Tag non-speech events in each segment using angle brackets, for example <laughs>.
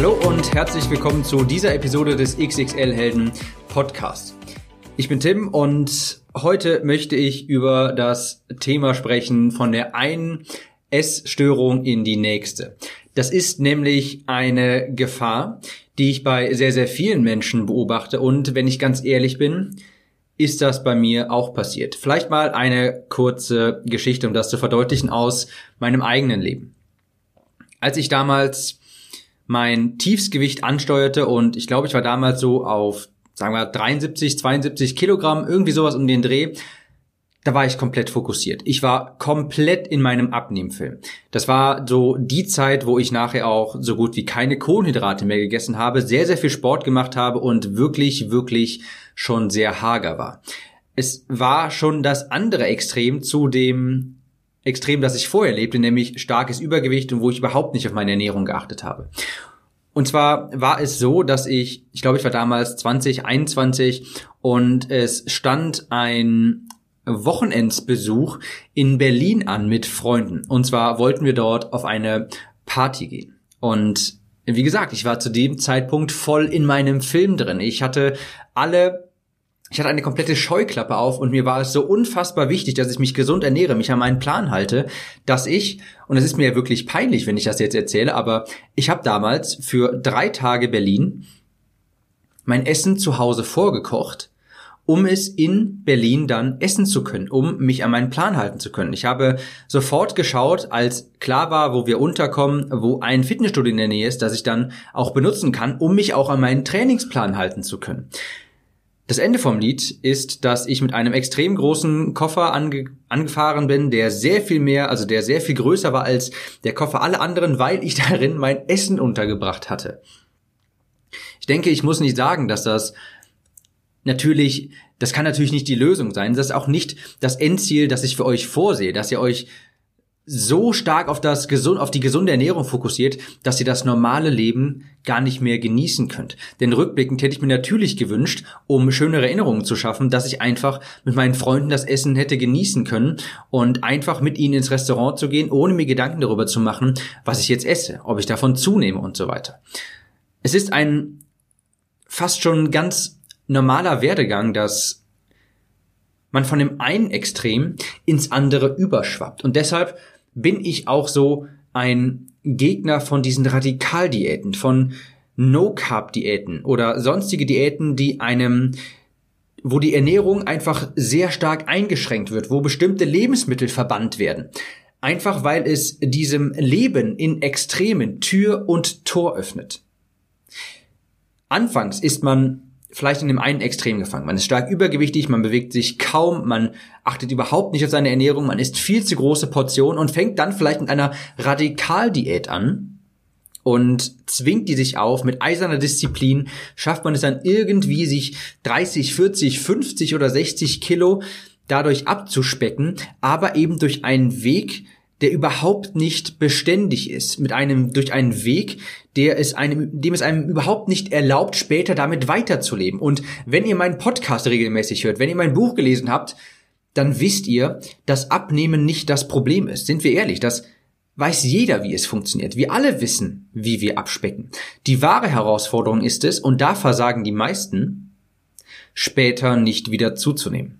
Hallo und herzlich willkommen zu dieser Episode des XXL Helden Podcasts. Ich bin Tim und heute möchte ich über das Thema sprechen von der einen Essstörung in die nächste. Das ist nämlich eine Gefahr, die ich bei sehr, sehr vielen Menschen beobachte und wenn ich ganz ehrlich bin, ist das bei mir auch passiert. Vielleicht mal eine kurze Geschichte, um das zu verdeutlichen aus meinem eigenen Leben. Als ich damals mein Tiefsgewicht ansteuerte und ich glaube, ich war damals so auf, sagen wir, 73, 72 Kilogramm, irgendwie sowas um den Dreh. Da war ich komplett fokussiert. Ich war komplett in meinem Abnehmfilm. Das war so die Zeit, wo ich nachher auch so gut wie keine Kohlenhydrate mehr gegessen habe, sehr, sehr viel Sport gemacht habe und wirklich, wirklich schon sehr hager war. Es war schon das andere Extrem zu dem Extrem, das ich vorher lebte, nämlich starkes Übergewicht und wo ich überhaupt nicht auf meine Ernährung geachtet habe. Und zwar war es so, dass ich, ich glaube, ich war damals 20, 21 und es stand ein Wochenendsbesuch in Berlin an mit Freunden. Und zwar wollten wir dort auf eine Party gehen. Und wie gesagt, ich war zu dem Zeitpunkt voll in meinem Film drin. Ich hatte alle ich hatte eine komplette Scheuklappe auf und mir war es so unfassbar wichtig, dass ich mich gesund ernähre, mich an meinen Plan halte, dass ich, und es ist mir wirklich peinlich, wenn ich das jetzt erzähle, aber ich habe damals für drei Tage Berlin mein Essen zu Hause vorgekocht, um es in Berlin dann essen zu können, um mich an meinen Plan halten zu können. Ich habe sofort geschaut, als klar war, wo wir unterkommen, wo ein Fitnessstudio in der Nähe ist, dass ich dann auch benutzen kann, um mich auch an meinen Trainingsplan halten zu können. Das Ende vom Lied ist, dass ich mit einem extrem großen Koffer ange angefahren bin, der sehr viel mehr, also der sehr viel größer war als der Koffer aller anderen, weil ich <laughs> darin mein Essen untergebracht hatte. Ich denke, ich muss nicht sagen, dass das natürlich, das kann natürlich nicht die Lösung sein. Das ist auch nicht das Endziel, das ich für euch vorsehe, dass ihr euch so stark auf das gesund, auf die gesunde Ernährung fokussiert, dass ihr das normale Leben gar nicht mehr genießen könnt. Denn rückblickend hätte ich mir natürlich gewünscht, um schönere Erinnerungen zu schaffen, dass ich einfach mit meinen Freunden das Essen hätte genießen können und einfach mit ihnen ins Restaurant zu gehen, ohne mir Gedanken darüber zu machen, was ich jetzt esse, ob ich davon zunehme und so weiter. Es ist ein fast schon ganz normaler Werdegang, dass man von dem einen Extrem ins andere überschwappt. Und deshalb bin ich auch so ein Gegner von diesen Radikaldiäten, von No-Carb-Diäten oder sonstige Diäten, die einem wo die Ernährung einfach sehr stark eingeschränkt wird, wo bestimmte Lebensmittel verbannt werden. Einfach weil es diesem Leben in Extremen Tür und Tor öffnet. Anfangs ist man vielleicht in dem einen Extrem gefangen. Man ist stark übergewichtig, man bewegt sich kaum, man achtet überhaupt nicht auf seine Ernährung, man isst viel zu große Portionen und fängt dann vielleicht mit einer Radikaldiät an und zwingt die sich auf mit eiserner Disziplin, schafft man es dann irgendwie, sich 30, 40, 50 oder 60 Kilo dadurch abzuspecken, aber eben durch einen Weg, der überhaupt nicht beständig ist, mit einem, durch einen Weg, der es einem, dem es einem überhaupt nicht erlaubt, später damit weiterzuleben. Und wenn ihr meinen Podcast regelmäßig hört, wenn ihr mein Buch gelesen habt, dann wisst ihr, dass Abnehmen nicht das Problem ist. Sind wir ehrlich, das weiß jeder, wie es funktioniert. Wir alle wissen, wie wir abspecken. Die wahre Herausforderung ist es, und da versagen die meisten, später nicht wieder zuzunehmen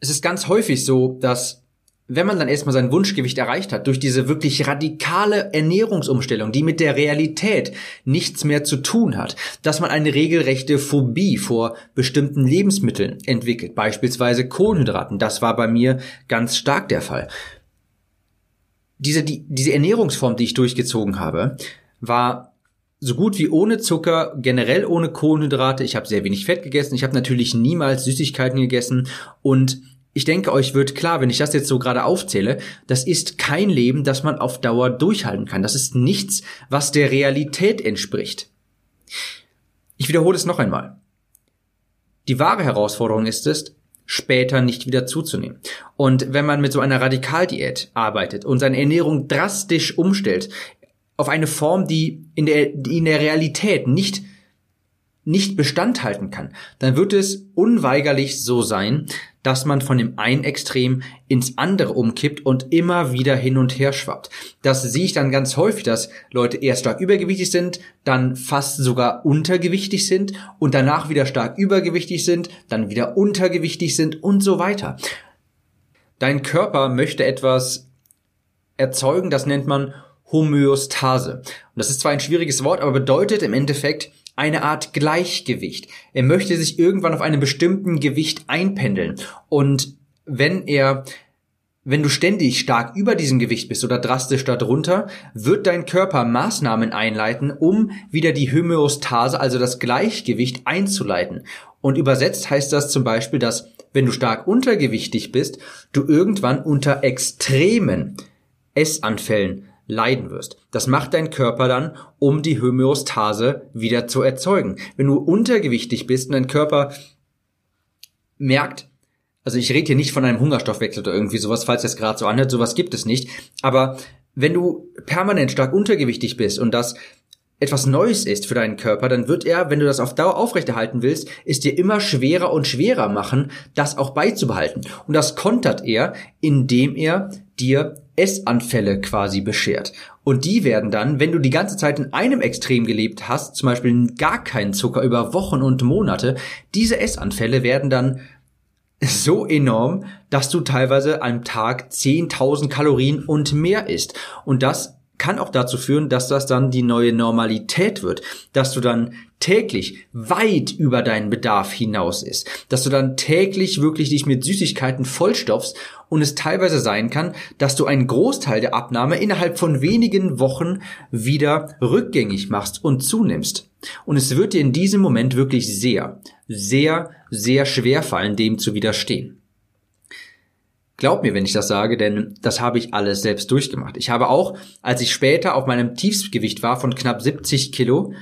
es ist ganz häufig so, dass wenn man dann erstmal sein Wunschgewicht erreicht hat, durch diese wirklich radikale Ernährungsumstellung, die mit der Realität nichts mehr zu tun hat, dass man eine regelrechte Phobie vor bestimmten Lebensmitteln entwickelt, beispielsweise Kohlenhydraten. Das war bei mir ganz stark der Fall. Diese, die, diese Ernährungsform, die ich durchgezogen habe, war so gut wie ohne Zucker, generell ohne Kohlenhydrate. Ich habe sehr wenig Fett gegessen. Ich habe natürlich niemals Süßigkeiten gegessen und ich denke, euch wird klar, wenn ich das jetzt so gerade aufzähle, das ist kein Leben, das man auf Dauer durchhalten kann. Das ist nichts, was der Realität entspricht. Ich wiederhole es noch einmal. Die wahre Herausforderung ist es, später nicht wieder zuzunehmen. Und wenn man mit so einer Radikaldiät arbeitet und seine Ernährung drastisch umstellt auf eine Form, die in der, die in der Realität nicht nicht Bestand halten kann, dann wird es unweigerlich so sein, dass man von dem einen Extrem ins andere umkippt und immer wieder hin und her schwappt. Das sehe ich dann ganz häufig, dass Leute erst stark übergewichtig sind, dann fast sogar untergewichtig sind und danach wieder stark übergewichtig sind, dann wieder untergewichtig sind und so weiter. Dein Körper möchte etwas erzeugen, das nennt man Homöostase. Und das ist zwar ein schwieriges Wort, aber bedeutet im Endeffekt, eine Art Gleichgewicht. Er möchte sich irgendwann auf einem bestimmten Gewicht einpendeln. Und wenn er wenn du ständig stark über diesem Gewicht bist oder drastisch darunter, wird dein Körper Maßnahmen einleiten, um wieder die Homöostase, also das Gleichgewicht einzuleiten. Und übersetzt heißt das zum Beispiel, dass wenn du stark untergewichtig bist, du irgendwann unter extremen Essanfällen leiden wirst. Das macht dein Körper dann, um die Homöostase wieder zu erzeugen. Wenn du untergewichtig bist und dein Körper merkt, also ich rede hier nicht von einem Hungerstoffwechsel oder irgendwie sowas, falls das gerade so anhört, sowas gibt es nicht, aber wenn du permanent stark untergewichtig bist und das etwas Neues ist für deinen Körper, dann wird er, wenn du das auf Dauer aufrechterhalten willst, es dir immer schwerer und schwerer machen, das auch beizubehalten. Und das kontert er, indem er dir Essanfälle quasi beschert. Und die werden dann, wenn du die ganze Zeit in einem Extrem gelebt hast, zum Beispiel gar keinen Zucker über Wochen und Monate, diese Essanfälle werden dann so enorm, dass du teilweise am Tag 10.000 Kalorien und mehr isst. Und das kann auch dazu führen, dass das dann die neue Normalität wird, dass du dann täglich weit über deinen Bedarf hinaus ist, dass du dann täglich wirklich dich mit Süßigkeiten vollstopfst und es teilweise sein kann, dass du einen Großteil der Abnahme innerhalb von wenigen Wochen wieder rückgängig machst und zunimmst. Und es wird dir in diesem Moment wirklich sehr, sehr, sehr schwer fallen, dem zu widerstehen. Glaub mir, wenn ich das sage, denn das habe ich alles selbst durchgemacht. Ich habe auch, als ich später auf meinem Tiefsgewicht war von knapp 70 Kilo,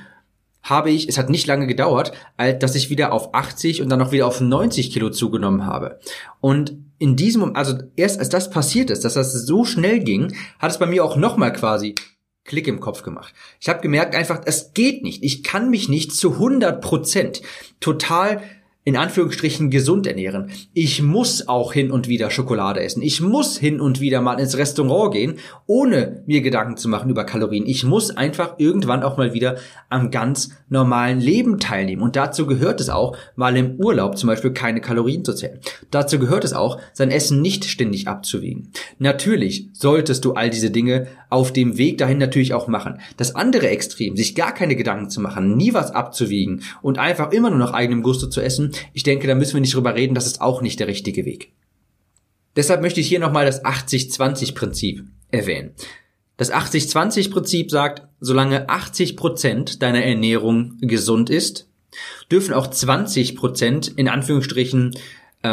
habe ich, es hat nicht lange gedauert, dass ich wieder auf 80 und dann noch wieder auf 90 Kilo zugenommen habe. Und in diesem, also erst als das passiert ist, dass das so schnell ging, hat es bei mir auch nochmal quasi Klick im Kopf gemacht. Ich habe gemerkt einfach, es geht nicht. Ich kann mich nicht zu 100 Prozent total in Anführungsstrichen gesund ernähren. Ich muss auch hin und wieder Schokolade essen. Ich muss hin und wieder mal ins Restaurant gehen, ohne mir Gedanken zu machen über Kalorien. Ich muss einfach irgendwann auch mal wieder am ganz normalen Leben teilnehmen. Und dazu gehört es auch, mal im Urlaub zum Beispiel keine Kalorien zu zählen. Dazu gehört es auch, sein Essen nicht ständig abzuwiegen. Natürlich solltest du all diese Dinge auf dem Weg dahin natürlich auch machen. Das andere Extrem, sich gar keine Gedanken zu machen, nie was abzuwiegen und einfach immer nur nach eigenem Gusto zu essen, ich denke, da müssen wir nicht drüber reden, das ist auch nicht der richtige Weg. Deshalb möchte ich hier nochmal das 80-20-Prinzip erwähnen. Das 80-20-Prinzip sagt, solange 80% deiner Ernährung gesund ist, dürfen auch 20% in Anführungsstrichen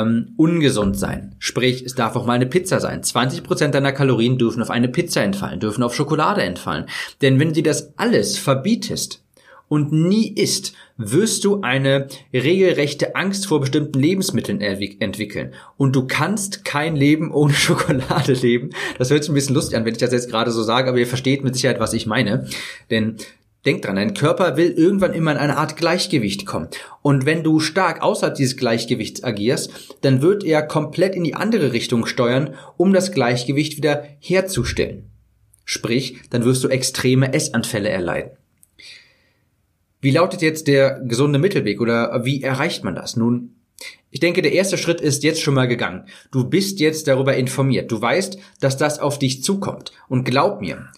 ähm, ungesund sein. Sprich, es darf auch mal eine Pizza sein. 20% deiner Kalorien dürfen auf eine Pizza entfallen, dürfen auf Schokolade entfallen. Denn wenn du dir das alles verbietest, und nie isst, wirst du eine regelrechte Angst vor bestimmten Lebensmitteln entwickeln. Und du kannst kein Leben ohne <laughs> Schokolade leben. Das hört sich ein bisschen lustig an, wenn ich das jetzt gerade so sage, aber ihr versteht mit Sicherheit, was ich meine. Denn Denk dran, dein Körper will irgendwann immer in eine Art Gleichgewicht kommen. Und wenn du stark außerhalb dieses Gleichgewichts agierst, dann wird er komplett in die andere Richtung steuern, um das Gleichgewicht wieder herzustellen. Sprich, dann wirst du extreme Essanfälle erleiden. Wie lautet jetzt der gesunde Mittelweg oder wie erreicht man das? Nun, ich denke, der erste Schritt ist jetzt schon mal gegangen. Du bist jetzt darüber informiert. Du weißt, dass das auf dich zukommt. Und glaub mir,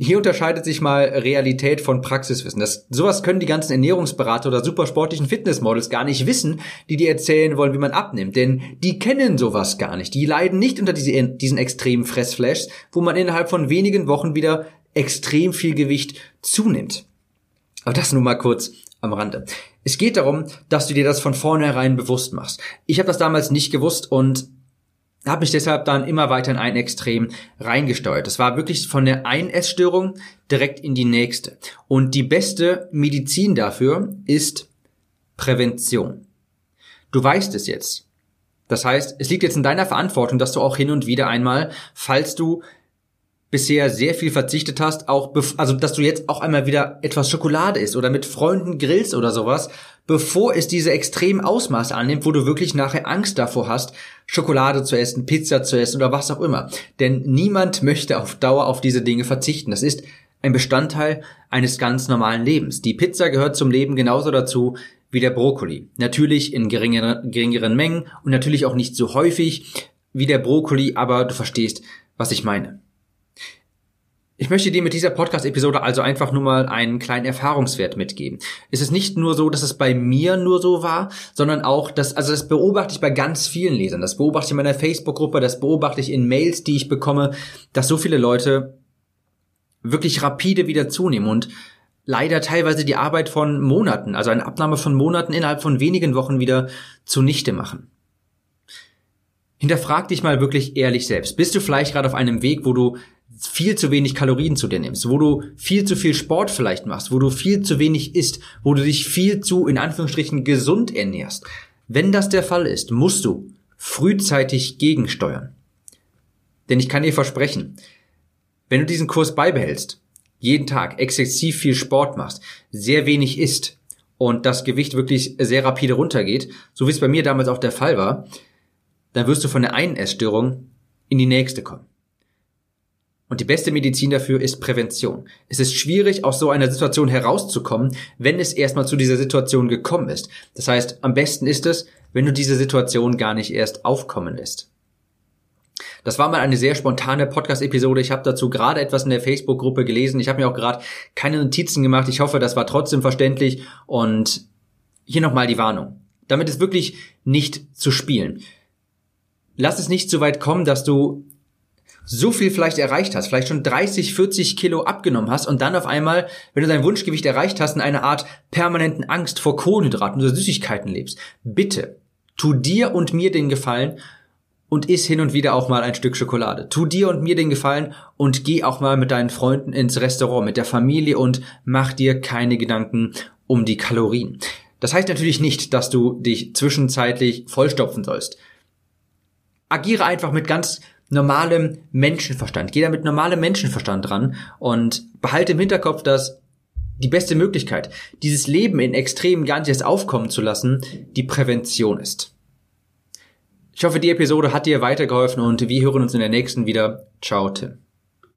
hier unterscheidet sich mal Realität von Praxiswissen. Das, sowas können die ganzen Ernährungsberater oder supersportlichen Fitnessmodels gar nicht wissen, die dir erzählen wollen, wie man abnimmt. Denn die kennen sowas gar nicht. Die leiden nicht unter diese, diesen extremen Fressflashs, wo man innerhalb von wenigen Wochen wieder extrem viel Gewicht zunimmt. Aber das nur mal kurz am Rande. Es geht darum, dass du dir das von vornherein bewusst machst. Ich habe das damals nicht gewusst und habe mich deshalb dann immer weiter in ein Extrem reingesteuert. Das war wirklich von der einen Essstörung direkt in die nächste. Und die beste Medizin dafür ist Prävention. Du weißt es jetzt. Das heißt, es liegt jetzt in deiner Verantwortung, dass du auch hin und wieder einmal, falls du bisher sehr viel verzichtet hast, auch also dass du jetzt auch einmal wieder etwas Schokolade isst oder mit Freunden grillst oder sowas, bevor es diese extremen Ausmaße annimmt, wo du wirklich nachher Angst davor hast, Schokolade zu essen, Pizza zu essen oder was auch immer. Denn niemand möchte auf Dauer auf diese Dinge verzichten. Das ist ein Bestandteil eines ganz normalen Lebens. Die Pizza gehört zum Leben genauso dazu wie der Brokkoli. Natürlich in geringeren, geringeren Mengen und natürlich auch nicht so häufig wie der Brokkoli, aber du verstehst, was ich meine. Ich möchte dir mit dieser Podcast-Episode also einfach nur mal einen kleinen Erfahrungswert mitgeben. Es ist nicht nur so, dass es bei mir nur so war, sondern auch, dass, also das beobachte ich bei ganz vielen Lesern. Das beobachte ich in meiner Facebook-Gruppe, das beobachte ich in Mails, die ich bekomme, dass so viele Leute wirklich rapide wieder zunehmen und leider teilweise die Arbeit von Monaten, also eine Abnahme von Monaten innerhalb von wenigen Wochen wieder zunichte machen. Hinterfrag dich mal wirklich ehrlich selbst. Bist du vielleicht gerade auf einem Weg, wo du viel zu wenig Kalorien zu dir nimmst, wo du viel zu viel Sport vielleicht machst, wo du viel zu wenig isst, wo du dich viel zu, in Anführungsstrichen, gesund ernährst. Wenn das der Fall ist, musst du frühzeitig gegensteuern. Denn ich kann dir versprechen, wenn du diesen Kurs beibehältst, jeden Tag exzessiv viel Sport machst, sehr wenig isst und das Gewicht wirklich sehr rapide runtergeht, so wie es bei mir damals auch der Fall war, dann wirst du von der einen Essstörung in die nächste kommen. Und die beste Medizin dafür ist Prävention. Es ist schwierig, aus so einer Situation herauszukommen, wenn es erstmal zu dieser Situation gekommen ist. Das heißt, am besten ist es, wenn du diese Situation gar nicht erst aufkommen lässt. Das war mal eine sehr spontane Podcast-Episode. Ich habe dazu gerade etwas in der Facebook-Gruppe gelesen. Ich habe mir auch gerade keine Notizen gemacht. Ich hoffe, das war trotzdem verständlich. Und hier nochmal die Warnung. Damit ist wirklich nicht zu spielen. Lass es nicht so weit kommen, dass du so viel vielleicht erreicht hast, vielleicht schon 30, 40 Kilo abgenommen hast und dann auf einmal, wenn du dein Wunschgewicht erreicht hast, in einer Art permanenten Angst vor Kohlenhydraten oder Süßigkeiten lebst. Bitte, tu dir und mir den Gefallen und iss hin und wieder auch mal ein Stück Schokolade. Tu dir und mir den Gefallen und geh auch mal mit deinen Freunden ins Restaurant, mit der Familie und mach dir keine Gedanken um die Kalorien. Das heißt natürlich nicht, dass du dich zwischenzeitlich vollstopfen sollst. Agiere einfach mit ganz normalem Menschenverstand. Geh da mit normalem Menschenverstand dran und behalte im Hinterkopf, dass die beste Möglichkeit, dieses Leben in Extremen gar nicht erst aufkommen zu lassen, die Prävention ist. Ich hoffe, die Episode hat dir weitergeholfen und wir hören uns in der nächsten wieder. Ciao, Tim.